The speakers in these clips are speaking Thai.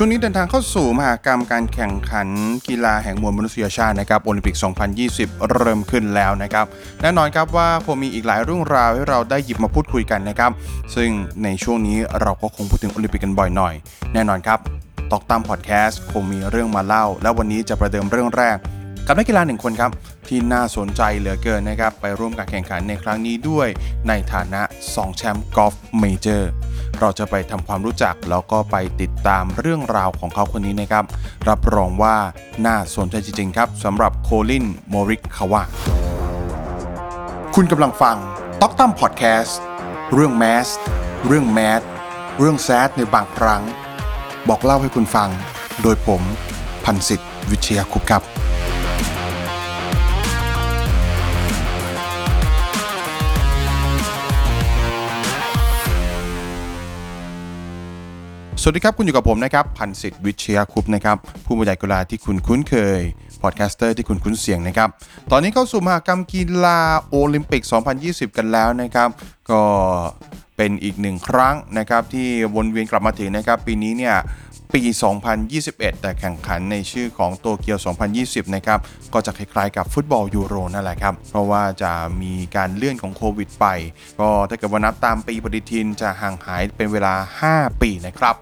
ช่วงนี้เดินทางเข้าสู่มหากรรมการแข่งขันกีฬาแห่งมวลมนุษยชาตินะครับโอลิมปิก 2020 เริ่มขึ้นแล้วนะครับ แน่นอนครับว่าคงมีอีกหลายเรื่องราวให้เราได้หยิบมาพูดคุยกันนะครับ ซึ่งในช่วงนี้เราก็คงพูดถึงโอลิมปิกกันบ่อยหน่อย แน่นอนครับตอกตามพอดแคสต์คงมีเรื่องมาเล่า และวันนี้จะประเดิมเรื่องแรก กับนักกีฬาหนึ่งคนครับ ที่น่าสนใจเหลือเกินนะครับ ไปร่วมการแข่งขันในครั้งนี้ด้วยในฐานะ 2 แชมป์กอล์ฟเมเจอร์ เราจะไปทำความรู้จักแล้วก็ไปติดตามเรื่องราวของเขาคนนี้นะครับ รับรองว่าน่าสนใจจริงๆครับสำหรับโคลินโมริกคาวะคุณกำลังฟังต็อกตัมพอดแคสต์เรื่องแมสเรื่องแมสเรื่องแซดในบางครั้ง บอกเล่าให้คุณฟัง โดยผมพันสิทธิ์วิเชียคุปครับ สวัสดีครับ คุณอยู่กับผมนะครับ พันสิทธิ์วิเชียคุปนะครับ ผู้บรรยายกีฬาที่คุณคุ้นเคย podcaster ที่คุณคุ้นเสียงนะครับ ตอนนี้เข้าสู่มหากรรมกีฬาโอลิมปิก 2020 กันแล้วนะครับ ก็เป็นอีกหนึ่งครั้งนะครับที่วนเวียนกลับมาถึงนะครับ ปีนี้เนี่ย ปี 2021 แต่แข่งขันในชื่อของโตเกียว 2020 นะครับ ก็จะคล้ายๆกับฟุตบอลยูโรนั่นแหละครับ เพราะว่าจะมีการเลื่อนของโควิดไป ก็ถ้าเกิดว่านับตามปีปฏิทินจะห่างหายเป็นเวลา 5 ปีนะครับ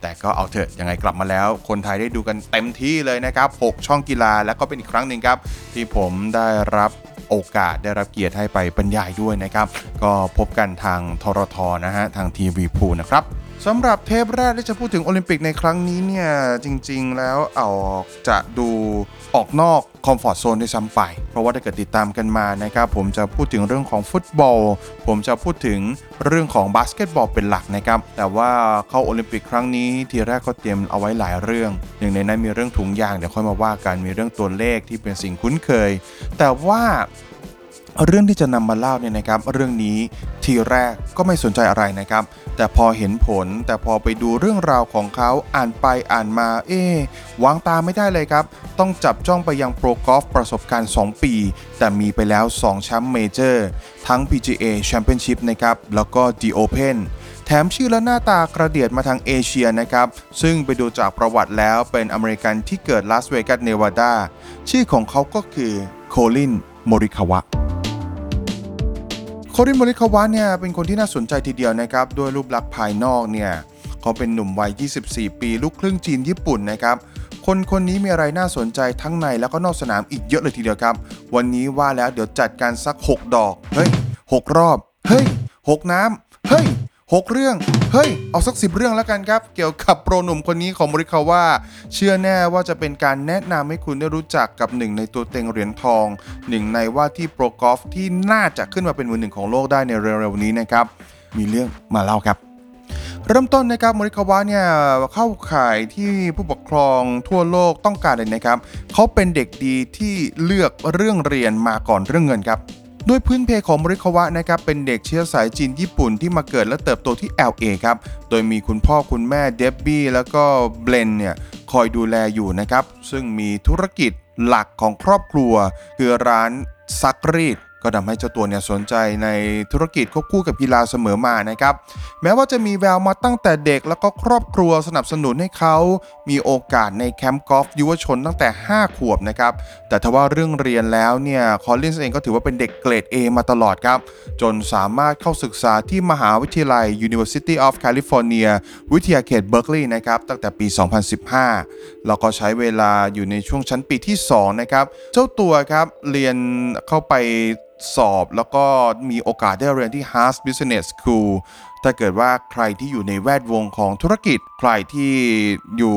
แต่ก็เอาเถอะยังไงกลับมาแล้ว คนไทยได้ดูกันเต็มที่เลยนะครับ 6 ช่องกีฬาแล้วก็เป็นอีกครั้งหนึ่งครับ ที่ผมได้รับโอกาสได้รับเกียรติให้ไปบรรยายด้วยนะครับ ก็พบกันทางทรทนะฮะ ทางทีวีพูนะครับ สำหรับเทปแรกที่จะพูดถึงโอลิมปิกในครั้งนี้เนี่ย จริง ๆ แล้วเอาจะดูออกนอกคอมฟอร์ทโซนด้วยซ้ำไป เพราะว่าถ้าเกิดติดตามกันมานะครับ ผมจะพูดถึงเรื่องของฟุตบอล ผมจะพูดถึงเรื่องของบาสเกตบอลเป็นหลักนะครับ แต่ว่าเข้าโอลิมปิกครั้งนี้ ทีแรกก็เตรียมเอาไว้หลายเรื่อง หนึ่งในนั้นมีเรื่องถุงยางเดี๋ยวค่อยมาว่ากันมีเรื่องตัวเลขที่เป็นสิ่งคุ้นเคย แต่ว่า เรื่องที่จะนำมาเล่าเนี่ยนะครับ เรื่องนี้ทีแรกก็ไม่สนใจอะไรนะครับ แต่พอเห็นผลแต่พอไปดูเรื่องราวของเขาอ่านไปอ่านมา เอ๊ะวางตาไม่ได้เลยครับ ต้องจับจ้องไปยังโปรกอล์ฟประสบการณ์ 2 ปี แต่มีไปแล้ว 2 แชมป์เมเจอร์ ทั้ง PGA Championship นะครับ แล้วก็ The Open แถมชื่อและหน้าตากระเดียดมาทางเอเชียนะครับ ซึ่งไปดูจากประวัติแล้วเป็นอเมริกันที่เกิดลาสเวกัสเนวาดาชื่อของเขาก็คือโคลิน โมริคาวะ โคลินโมริคาวะเนี่ยเป็นคนที่น่าสนใจทีเดียวนะครับด้วยรูปลักษณ์ภายนอกเนี่ยเขาเป็นหนุ่มวัย 24 ปี ลูกครึ่งจีนญี่ปุ่นนะครับ คนคนนี้มีอะไรน่าสนใจทั้งในแล้วก็นอกสนามอีกเยอะเลยทีเดียวครับ วันนี้ว่าแล้วเดี๋ยวจัดการสัก 6 ดอก เฮ้ย 6 รอบ เฮ้ย 6 น้ำ 6 เรื่อง เฮ้ย เอาสัก 10 เรื่องแล้วกันครับ เกี่ยวกับโปรหนุ่มคนนี้ของมริคาวะเชื่อแน่ว่าจะเป็นการแนะนำให้คุณได้รู้จักกับหนึ่งในตัวเต็งเหรียญทอง หนึ่งในว่าที่โปรกอล์ฟที่น่าจะขึ้นมาเป็นมือหนึ่งของโลกได้ในเร็วๆนี้นะครับ มีเรื่องมาเล่าครับเริ่มต้นนะครับมริคาวะเนี่ยเข้าข่ายที่ผู้ปกครองทั่วโลกต้องการเลยนะครับ เขาเป็นเด็กดีที่เลือกเรื่องเรียนมาก่อนเรื่องเงินครับ ด้วยพื้นเพของมริคาวะนะครับเป็นเด็กเชื้อสายจีนญี่ปุ่นที่มาเกิดและเติบโตที่ LA ครับ โดยมีคุณพ่อคุณแม่เดบบี้แล้วก็เบลนเนี่ยคอยดูแลอยู่นะครับ ซึ่งมีธุรกิจหลักของครอบครัว คือร้านซักรีด ก็ทำให้เจ้าตัวเนี่ยสนใจในธุรกิจควบคู่กับกีฬาเสมอมานะครับแม้ว่าจะมีแววมาตั้งแต่เด็กแล้วก็ครอบครัวสนับสนุนให้เขามีโอกาสในแคมป์กอล์ฟยุวชนตั้งแต่ 5 ขวบนะครับแต่ทว่าเรื่องเรียนแล้วเนี่ยคอลลินส์เองก็ถือว่าเป็นเด็กเกรด A มาตลอดครับ จนสามารถเข้าศึกษาที่มหาวิทยาลัย University of California วิทยาเขตเบิร์กลีย์นะครับตั้งแต่ปี 2015 แล้วก็ใช้เวลาอยู่ในช่วงชั้นปีที่ 2 นะครับ เจ้าตัวครับเรียนเข้าไป สอบ แล้วก็มีโอกาสได้เรียนที่ Haas Business School ถ้าเกิดว่าใครที่อยู่ในแวดวงของธุรกิจ ใครที่อยู่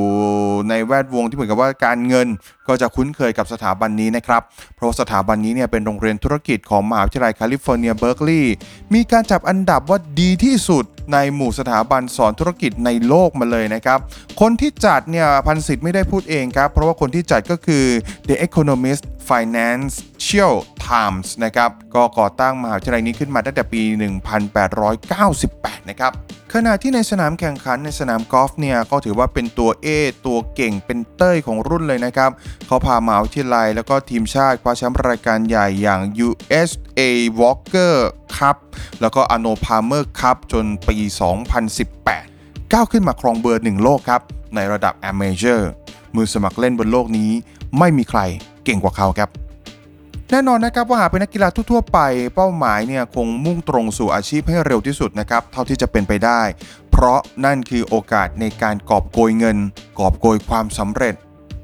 ในแวดวงที่เหมือนกับว่าการเงิน ก็จะคุ้นเคยกับสถาบันนี้นะครับ เพราะสถาบันนี้เนี่ยเป็นโรงเรียนธุรกิจของมหาวิทยาลัยแคลิฟอร์เนียเบิร์กลีย์มีการจับอันดับว่าดีที่สุดในหมู่สถาบันสอนธุรกิจในโลกมาเลยนะครับ คนที่จัดเนี่ยพันสิทธิ์ไม่ได้พูดเองครับ เพราะว่าคนที่จัดก็คือ The Economist Financial Times นะครับ ก็ก่อตั้งมหาวิทยาลัยนี้ขึ้นมาตั้งแต่ปี 1898 นะครับ ขณะที่ในสนามแข่งขันในสนามกอล์ฟเนี่ยก็ถือว่าเป็นตัวเอตัวเก่งเป็นเต้ยของรุ่นเลยนะครับ เขาพามาวิทยาลัยแล้วก็ทีมชาติคว้าแชมป์รายการใหญ่อย่าง USA Walker Cup แล้วก็ Ano Palmer Cup จนปี 2018 ก้าวขึ้นมาครองเบอร์หนึ่งโลกครับ ในระดับ a m a t e u r มือสมัครเล่นบนโลกนี้ ไม่มีใครเก่งกว่าเขาครับ แน่นอนนะครับว่าหากเป็นนักกีฬาทั่วๆไป เป้าหมายเนี่ยคงมุ่งตรงสู่อาชีพให้เร็วที่สุดนะครับเท่าที่จะเป็นไปได้ เพราะนั่นคือโอกาสในการกอบโกยเงิน กอบโกยความสำเร็จ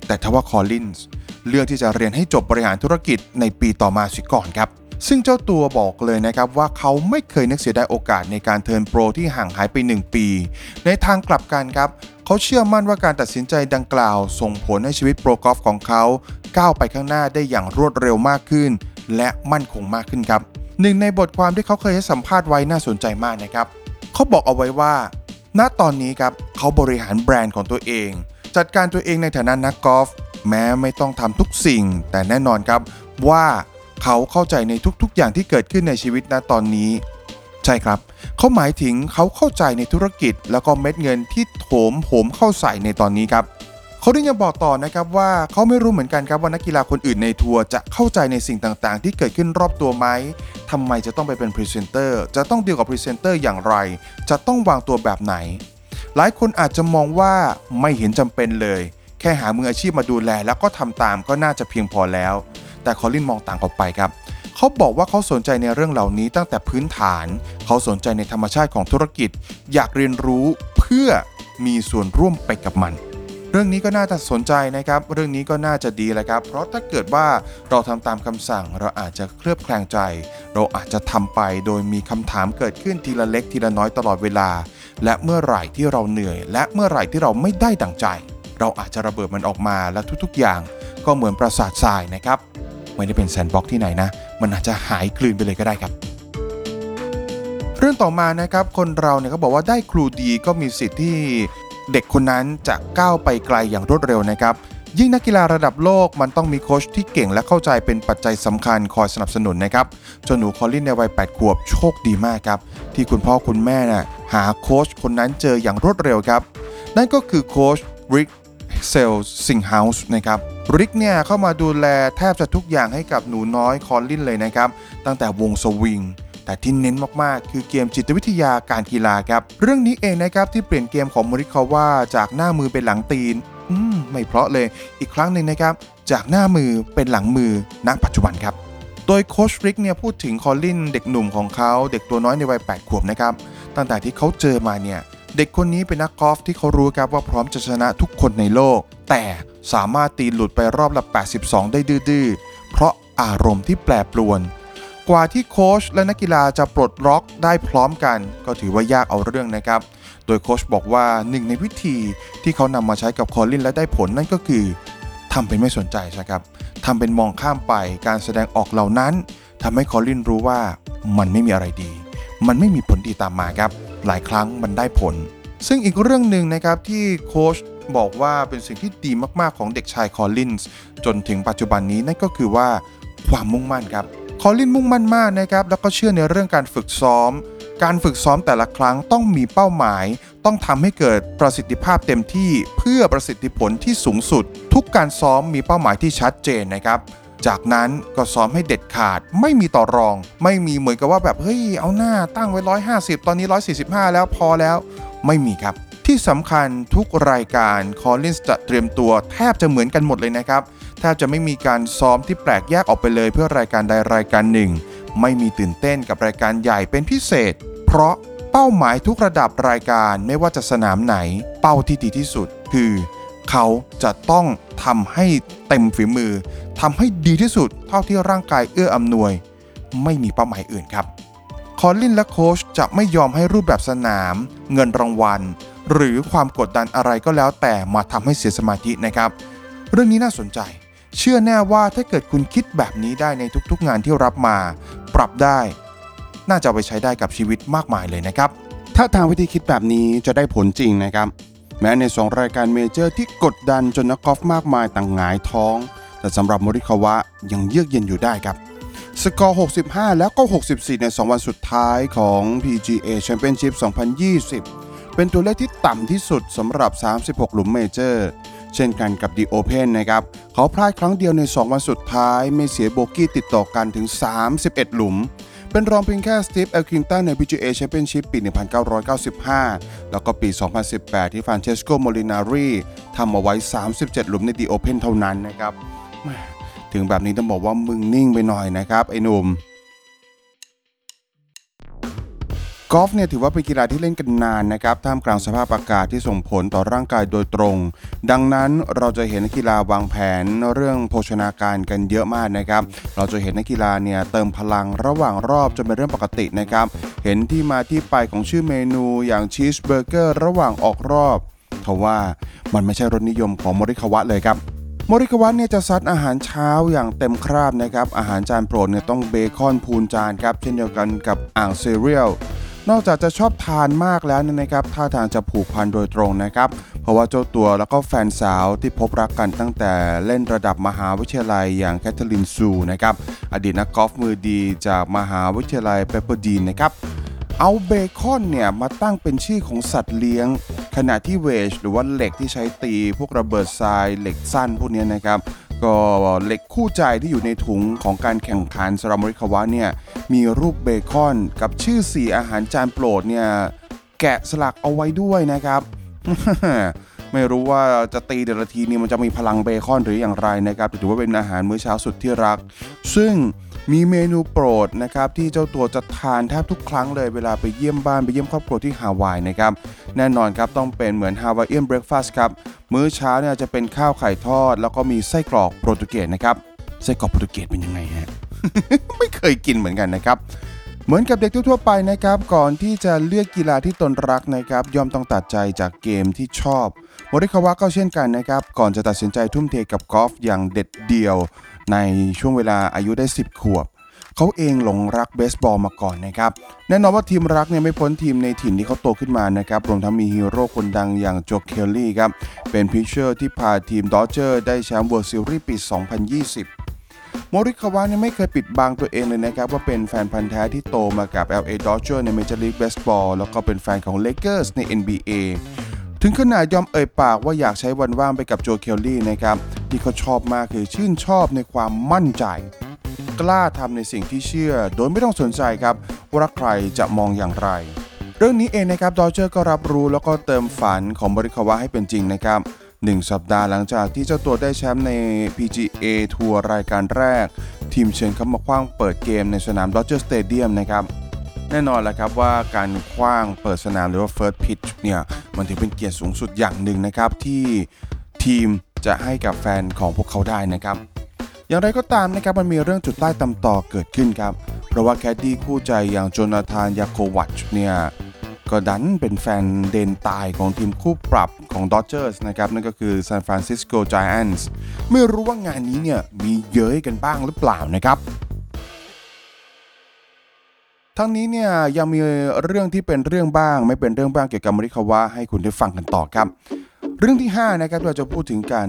แต่ทว่าคอลลินส์เลือกที่จะเรียนให้จบบริหารธุรกิจในปีต่อมาเสียก่อนครับซึ่งเจ้าตัวบอกเลยนะครับว่าเขาไม่เคยนึกเสียดายโอกาสในการ turn pro ที่ห่างหายไป 1 ปี ในทางกลับกันครับ เขาเชื่อมั่นว่าการตัดสินใจดังกล่าว ส่งผลให้ชีวิตโปรกอล์ฟของเขา ก้าวไปข้างหน้าได้อย่างรวดเร็วมากขึ้น และมั่นคงมากขึ้นครับหนึ่งในบทความที่เขาเคยให้สัมภาษณ์ไว้น่าสนใจมากนะครับ เขาบอกเอาไว้ว่า ณตอนนี้ครับเขาบริหารแบรนด์ของตัวเอง จัดการตัวเองในฐานะนักกอล์ฟแม้ไม่ต้องทำทุกสิ่ง แต่แน่นอนครับว่าเขาเข้าใจในทุกๆอย่างที่เกิดขึ้นในชีวิตณตอนนี้ ใช่ครับ เขาหมายถึงเขาเข้าใจในธุรกิจ แล้วก็เม็ดเงินที่โถมโหมเข้าใส่ในตอนนี้ครับเขาได้ยังบอกต่อนะครับว่าเขาไม่รู้เหมือนกันครับว่านักกีฬาคนอื่นในทัวร์จะเข้าใจในสิ่งต่างๆ ที่เกิดขึ้นรอบตัวไหมทำไมจะต้องไปเป็นพรีเซนเตอร์จะต้องดีลกับพรีเซนเตอร์อย่างไร จะต้องวางตัวแบบไหน หลายคนอาจจะมองว่าไม่เห็นจำเป็นเลย แค่หามืออาชีพมาดูแล แล้วก็ทำตามก็น่าจะเพียงพอแล้ว แต่คอลลินมองต่างออกไปครับ เขาบอกว่าเขาสนใจในเรื่องเหล่านี้ตั้งแต่พื้นฐาน เขาสนใจในธรรมชาติของธุรกิจ อยากเรียนรู้เพื่อมีส่วนร่วมไปกับมัน เรื่องนี้ก็น่าจะสนใจนะครับ เรื่องนี้ก็น่าจะดีแหละครับ เพราะถ้าเกิดว่าเราทำตามคำสั่ง เราอาจจะเคลือบแคลงใจ เราอาจจะทำไปโดยมีคำถามเกิดขึ้นทีละเล็กทีละน้อยตลอดเวลา และเมื่อไหร่ที่เราเหนื่อย และเมื่อไหร่ที่เราไม่ได้ดั่งใจ เราอาจจะระเบิดมันออกมาและทุกๆอย่าง ก็เหมือนปราสาททรายนะครับ ไม่ได้เป็น sandbox ที่ไหนนะ มันอาจจะหายกลืนไปเลยก็ได้ครับเรื่องต่อมานะครับคนเราเนี่ยเขาบอกว่าได้ครูดีก็มีสิทธิ์ที่เด็กคนนั้นจะก้าวไปไกลอย่างรวดเร็วนะครับ ยิ่งนักกีฬาระดับโลกมันต้องมีโค้ชที่เก่งและเข้าใจเป็นปัจจัยสำคัญคอยสนับสนุนนะครับเจ้าหนูคอลลินในวัย 8 ขวบโชคดีมากครับ ที่คุณพ่อคุณแม่น่ะหาโค้ชคนนั้นเจออย่างรวดเร็วครับ นั่นก็คือโค้ชริก เซลซิงเฮาส์นะครับริกเนี่ยเข้ามาดูแลแทบจะทุกอย่างให้กับหนูน้อยคอลลินเลยนะครับ ตั้งแต่วงสวิงแต่ที่เน้นมาก ๆ คือเกมจิตวิทยาการกีฬาครับ เรื่องนี้เองนะครับที่เปลี่ยนเกมของโมริคาว่าจากหน้ามือเป็นหลังตีน อืม ไม่เพราะเลยอีกครั้งหนึ่งนะครับ จากหน้ามือเป็นหลังมือณปัจจุบันครับ โดยโค้ชริกเนี่ยพูดถึงคอลลินเด็กหนุ่มของเขาเด็กตัวน้อยในวัย 8 ขวบนะครับ ตั้งแต่ที่เขาเจอมาเนี่ย เด็กคนนี้เป็นนักกอล์ฟที่เขารู้ครับว่าพร้อมจะชนะทุกคนในโลก แต่สามารถตีหลุดไปรอบละ 82 ได้ดื้อๆ เพราะอารมณ์ที่แปรปรวน กว่าที่โค้ชและนักกีฬาจะปลดล็อกได้พร้อมกัน ก็ถือว่ายากเอาเรื่องนะครับ โดยโค้ชบอกว่าหนึ่งในวิธีที่เขานำมาใช้กับคอลลินและได้ผลนั่นก็คือทำเป็นไม่สนใจใช่ครับทำเป็นมองข้ามไปการแสดงออกเหล่านั้นทำให้คอลลินรู้ว่ามันไม่มีอะไรดี มันไม่มีผลดีตามมาครับ หลายครั้งมันได้ผล ซึ่งอีกเรื่องหนึ่งนะครับที่โค้ชบอกว่าเป็นสิ่งที่ดีมากๆของเด็กชายคอลลินส์จนถึงปัจจุบันนี้นั่นก็คือว่าความมุ่งมั่นครับคอลลินมุ่งมั่นมากนะครับแล้วก็เชื่อในเรื่องการฝึกซ้อม การฝึกซ้อมแต่ละครั้งต้องมีเป้าหมาย ต้องทำให้เกิดประสิทธิภาพเต็มที่เพื่อประสิทธิผลที่สูงสุด ทุกการซ้อมมีเป้าหมายที่ชัดเจนนะครับ จากนั้นก็ซ้อมให้เด็ดขาด ไม่มีต่อรอง ไม่มีเหมือนกับว่าแบบเฮ้ยเอาหน้าตั้งไว้ 150 ตอนนี้ 145 แล้วพอแล้ว ไม่มีครับ ที่สำคัญทุกรายการคอลลินส์จะเตรียมตัวแทบจะเหมือนกันหมดเลยนะครับแทบจะไม่มีการซ้อมที่แปลกแยกออกไปเลยเพื่อรายการใดรายการหนึ่ง ไม่มีตื่นเต้นกับรายการใหญ่เป็นพิเศษ เพราะเป้าหมายทุกระดับรายการไม่ว่าจะสนามไหน เป้าที่ดีที่สุด คือ เขาจะต้อง ทำให้เต็มฝีมือทำให้ดีที่สุดเท่าที่ร่างกายเอื้ออำนวย ไม่มีเป้าหมายอื่นครับ คอลลินและโค้ชจะไม่ยอมให้รูปแบบสนาม เงินรางวัล หรือความกดดันอะไรก็แล้วแต่มาทำให้เสียสมาธินะครับ เรื่องนี้น่าสนใจ เชื่อแน่ว่าถ้าเกิดคุณคิดแบบนี้ได้ในทุกๆงานที่รับมา ปรับได้ น่าจะไปใช้ได้กับชีวิตมากมายเลยนะครับ ท่าทางวิธีคิดแบบนี้จะได้ผลจริงนะครับ แม้ใน2รายการเมเจอร์ที่กดดันจนนักกอล์ฟมากมายต่างหงายท้อง แต่สำหรับโมริคาวะยังเยือกเย็นอยู่ได้ครับ สกอร์ 65 แล้วก็ 64 ใน 2 วันสุดท้ายของ PGA Championship 2020 เป็นตัวเลขที่ต่ำที่สุดสำหรับ 36 หลุมเมเจอร์เช่นกันกับ The Open นะครับ เขาพลาดครั้งเดียวใน 2 วันสุดท้าย ไม่เสียโบกี้ติดต่อกันถึง 31 หลุม เป็นรองเพียงแค่สตีฟเอลคินตันใน PGA Championship ปี 1995 แล้วก็ปี 2018 ที่ฟรานเชสโกโมลินารีทำเอาไว้ 37 หลุมใน The Open เท่านั้นนะครับ ถึงแบบนี้ต้องบอกว่ามึงนิ่งไปหน่อยนะครับ ไอ้หนุ่ม กอล์ฟเนี่ยถือว่าเป็นกีฬาที่เล่นกันนานนะครับท่ามกลางสภาพอากาศที่ส่งผลต่อร่างกายโดยตรง ดังนั้นเราจะเห็นนักกีฬาวางแผนเรื่องโภชนาการกันเยอะมากนะครับ เราจะเห็นนักกีฬาเนี่ยเติมพลังระหว่างรอบจนเป็นเรื่องปกตินะครับ เห็นที่มาที่ไปของชื่อเมนูอย่างชีสเบอร์เกอร์ระหว่างออกรอบทว่ามันไม่ใช่รสนิยมของมริคาวะเลยครับมริควัตเนี่ยจะซัดอาหารเช้าอย่างเต็มคราบนะครับ อาหารจานโปรดเนี่ยต้องเบคอนพูนจานครับ เช่นเดียวกันกับอ่างเซเรียล นอกจากจะชอบทานมากแล้วนะครับท่าทางจะผูกพันโดยตรงนะครับ เพราะว่าเจ้าตัวแล้วก็แฟนสาวที่พบรักกันตั้งแต่เล่นระดับมหาวิทยาลัยอย่างแคทเธอรีนซูนะครับอดีตนักกอล์ฟมือดีจากมหาวิทยาลัยเปปเปอร์ดีนนะครับเอาเบคอนเนี่ยมาตั้งเป็นชื่อของสัตว์เลี้ยง ขณะที่เวจหรือว่าเหล็กที่ใช้ตี พวกระเบิดทรายเหล็กสั้นพวกนี้นะครับ ก็เหล็กคู่ใจที่อยู่ในถุงของการแข่งขันสำหรับโมริคาวะเนี่ยมีรูปเบคอนกับชื่อสีอาหารจานโปรดเนี่ยแกะสลักเอาไว้ด้วยนะครับ ไม่รู้ว่าจะตีเดละทีนี้มันจะมีพลังเบคอนหรืออย่างไรนะครับแต่ถือว่าเป็นอาหารมื้อเช้าสุดที่รัก ซึ่ง มีเมนูโปรดนะครับที่เจ้าตัวจะทานแทบทุกครั้งเลยเวลาไปเยี่ยมบ้านไปเยี่ยมครอบครัวที่ฮาวายนะครับแน่นอนครับต้องเป็นเหมือนฮาวายเอียนเบรคฟาสต์ครับมื้อเช้าเนี่ยจะเป็นข้าวไข่ทอด แล้วก็มีไส้กรอกโปรตุเกสนะครับไส้กรอกโปรตุเกสเป็นยังไงฮะไม่เคยกินเหมือนกันนะครับเหมือนกับเด็กทั่วไปนะครับ ก่อนที่จะเลือกกีฬาที่ตนรักนะครับ ย่อมต้องตัดใจจากเกมที่ชอบโมริคาวะก็เช่นกันนะครับ ก่อนจะตัดสินใจทุ่มเทกับกอล์ฟอย่างเด็ดเดี่ยว ในช่วงเวลาอายุได้ 10 ขวบ เขาเองหลงรักเบสบอลมาก่อนนะครับ แน่นอนว่าทีมรักเนี่ยไม่พ้นทีมในถิ่นที่เขาโตขึ้นมานะครับ รวมทั้งมีฮีโร่คนดังอย่างโจเคลลี่ครับ เป็นพิชเชอร์ที่พาทีมดอจเจอร์ได้แชมป์เวิลด์ซีรีส์ปี 2020โมริคาวะเนี่ยไม่เคยปิดบังตัวเองเลยนะครับ ว่าเป็นแฟนพันธุ์แท้ที่โตมากับ LA Dodgers ใน Major League Baseball แล้วก็เป็นแฟนของ Lakers ใน NBA ถึงขนาดยอมเอ่ยปากว่าอยากใช้วันว่างไปกับโจเคลลี่นะครับ ที่เขาชอบมากคือชื่นชอบในความมั่นใจ กล้าทำในสิ่งที่เชื่อ โดยไม่ต้องสนใจครับว่าใครจะมองอย่างไร เรื่องนี้เองนะครับดอดเจอร์ก็รับรู้แล้วก็เติมฝันของโมริคาวะให้เป็นจริงนะครับหนึ่งสัปดาห์หลังจากที่เจ้าตัวได้แชมป์ใน PGA ทัวร์รายการแรก ทีมเชิญเข้ามาคว้างเปิดเกมในสนาม Dodger Stadium นะครับแน่นอนแหละครับว่าการคว้างเปิดสนามหรือว่า First Pitch เนี่ยมันถือเป็นเกียรติสูงสุดอย่างหนึ่งนะครับที่ ทีมจะให้กับแฟนของพวกเขาได้นะครับ อย่างไรก็ตามนะครับมันมีเรื่องจุดใต้ตำต่อเกิดขึ้นครับ เพราะว่าแคดดี้คู่ใจอย่างโจนาธานยาโควัชเนี่ยก็ดันเป็นแฟนเดนตายของทีมคู่ปรับของดอ Dodgers นะครับ นั่นก็คือ San Francisco Giants ไม่รู้ว่างานนี้เนี่ยมีเย้ยกันบ้างหรือเปล่านะครับ ทั้งนี้เนี่ยยังมีเรื่องที่เป็นเรื่องบ้าง ไม่เป็นเรื่องบ้างเกี่ยวกับมริคาวะให้คุณได้ฟังกันต่อครับ เรื่องที่5นะครับเราจะพูดถึงกัน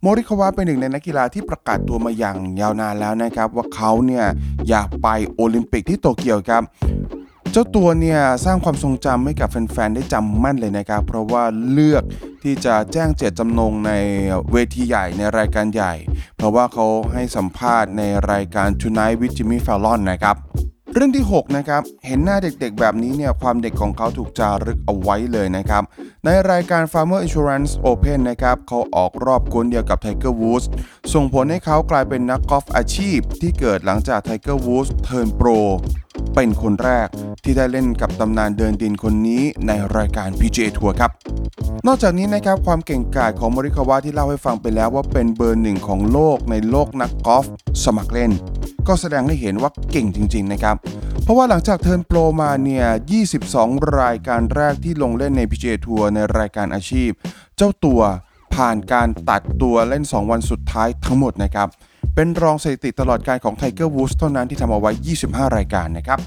โมริคาวะเป็นหนึ่งในนักกีฬาที่ประกาศตัวมาอย่างยาวนานแล้วนะครับ ว่าเขาเนี่ยอยากไปโอลิมปิกที่โตเกียวครับเจ้าตัวเนี่ยสร้างความทรงจำให้กับแฟนๆ ได้จำมั่นเลยนะครับ เพราะว่าเลือกที่จะแจ้งเจตจำนงในเวทีใหญ่ในรายการใหญ่ เพราะว่าเขาให้สัมภาษณ์ในรายการ Tonight with Jimmy Fallon นะครับ เรื่องที่ 6 นะครับ เห็นหน้าเด็กๆ แบบนี้เนี่ย ความเด็กของเขาถูกจารึกเอาไว้เลยนะครับ ในรายการ Farmer Insurance Open นะครับ เขาออกรอบกวนเดียวกับ Tiger Woods ส่งผลให้เขากลายเป็นนักกอล์ฟอาชีพ ที่เกิดหลังจาก Tiger Woods เทิร์นโปรเป็นคนแรกที่ได้เล่นกับตำนานเดินดินคนนี้ในรายการ PGA Tour ครับ นอกจากนี้นะครับความเก่งกาจของมริคาวะที่เล่าให้ฟังไปแล้วว่าเป็นเบอร์หนึ่งของโลกในโลกนักกอล์ฟสมัครเล่น ก็แสดงให้เห็นว่าเก่งจริง ๆ นะครับ เพราะว่าหลังจากเทิร์นโปรมาเนี่ย 22 รายการแรกที่ลงเล่นใน PGA ทัวร์ในรายการอาชีพ เจ้าตัวผ่านการตัดตัวเล่น 2 วันสุดท้ายทั้งหมดนะครับ เป็นรองสถิติตลอดกาลของไทเกอร์วูดส์เท่านั้นที่ทำเอาไว้ 25 รายการนะครับ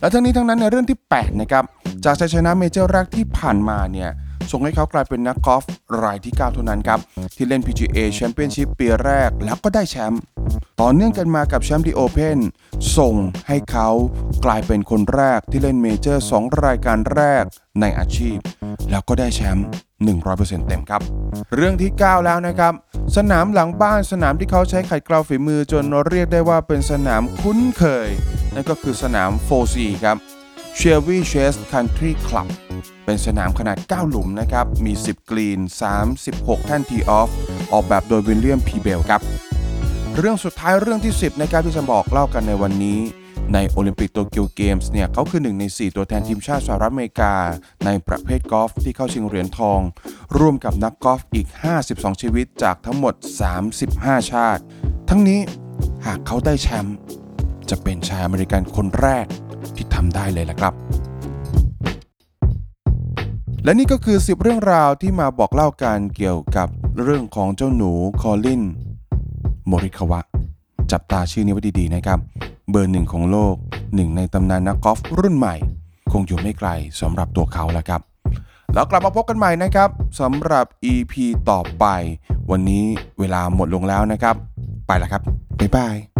และทั้งนี้ทั้งนั้นในเรื่องที่ 8 นะครับ จากชัยชนะเมเจอร์แรกที่ผ่านมาเนี่ย ส่งให้เขากลายเป็นนักกอล์ฟรายที่ 9 เท่านั้นครับ ที่เล่น PGA Championship ปีแรกแล้วก็ได้แชมป์ต่อเนื่องกันมากับแชมป์ดิ โอเพ่นส่งให้เขากลายเป็นคนแรกที่เล่นเมเจอร์ 2 รายการแรกในอาชีพ แล้วก็ได้แชมป์100%เต็มครับ เรื่องที่ 9 แล้วนะครับ สนามหลังบ้านสนามที่เขาใช้ขัดเกลาฝีมือจนเรียกได้ว่าเป็นสนามคุ้นเคย นั่นก็คือสนาม 4C ครับ Chevy Chase Country Club เป็นสนามขนาด 9 หลุมนะครับ มี 10 กรีน 36 แท่นทีออฟ ออกแบบโดยวิลเลียมพีเบลครับ เรื่องสุดท้ายเรื่องที่ 10 นะครับที่จะบอกเล่ากันในวันนี้ ในโอลิมปิกโตเกียวเกมส์เนี่ยเขาคือหนึ่งใน 4 ตัวแทนทีมชาติสหรัฐอเมริกา ในประเภทกอล์ฟที่เข้าชิงเหรียญทอง ร่วมกับนักกอล์ฟอีก 52 ชีวิตจากทั้งหมด 35 ชาติ ทั้งนี้หากเขาได้แชมป์จะเป็นชายอเมริกันคนแรก ที่ทำได้เลยละครับ และนี่ก็คือ 10 เรื่องราวที่มาบอกเล่ากันเกี่ยวกับเรื่องของเจ้าหนูคอลินโมริคาวะ จับตาชื่อนี้ไว้ดีๆนะครับ เบอร์หนึ่งของโลกหนึ่งในตำนานนักกอล์ฟรุ่นใหม่ คงอยู่ไม่ไกลสำหรับตัวเขาแล้วครับ แล้วกลับมาพบกันใหม่นะครับสำหรับ EP ต่อไป วันนี้เวลาหมดลงแล้วนะครับ ไปแล้วครับ บ๊ายบาย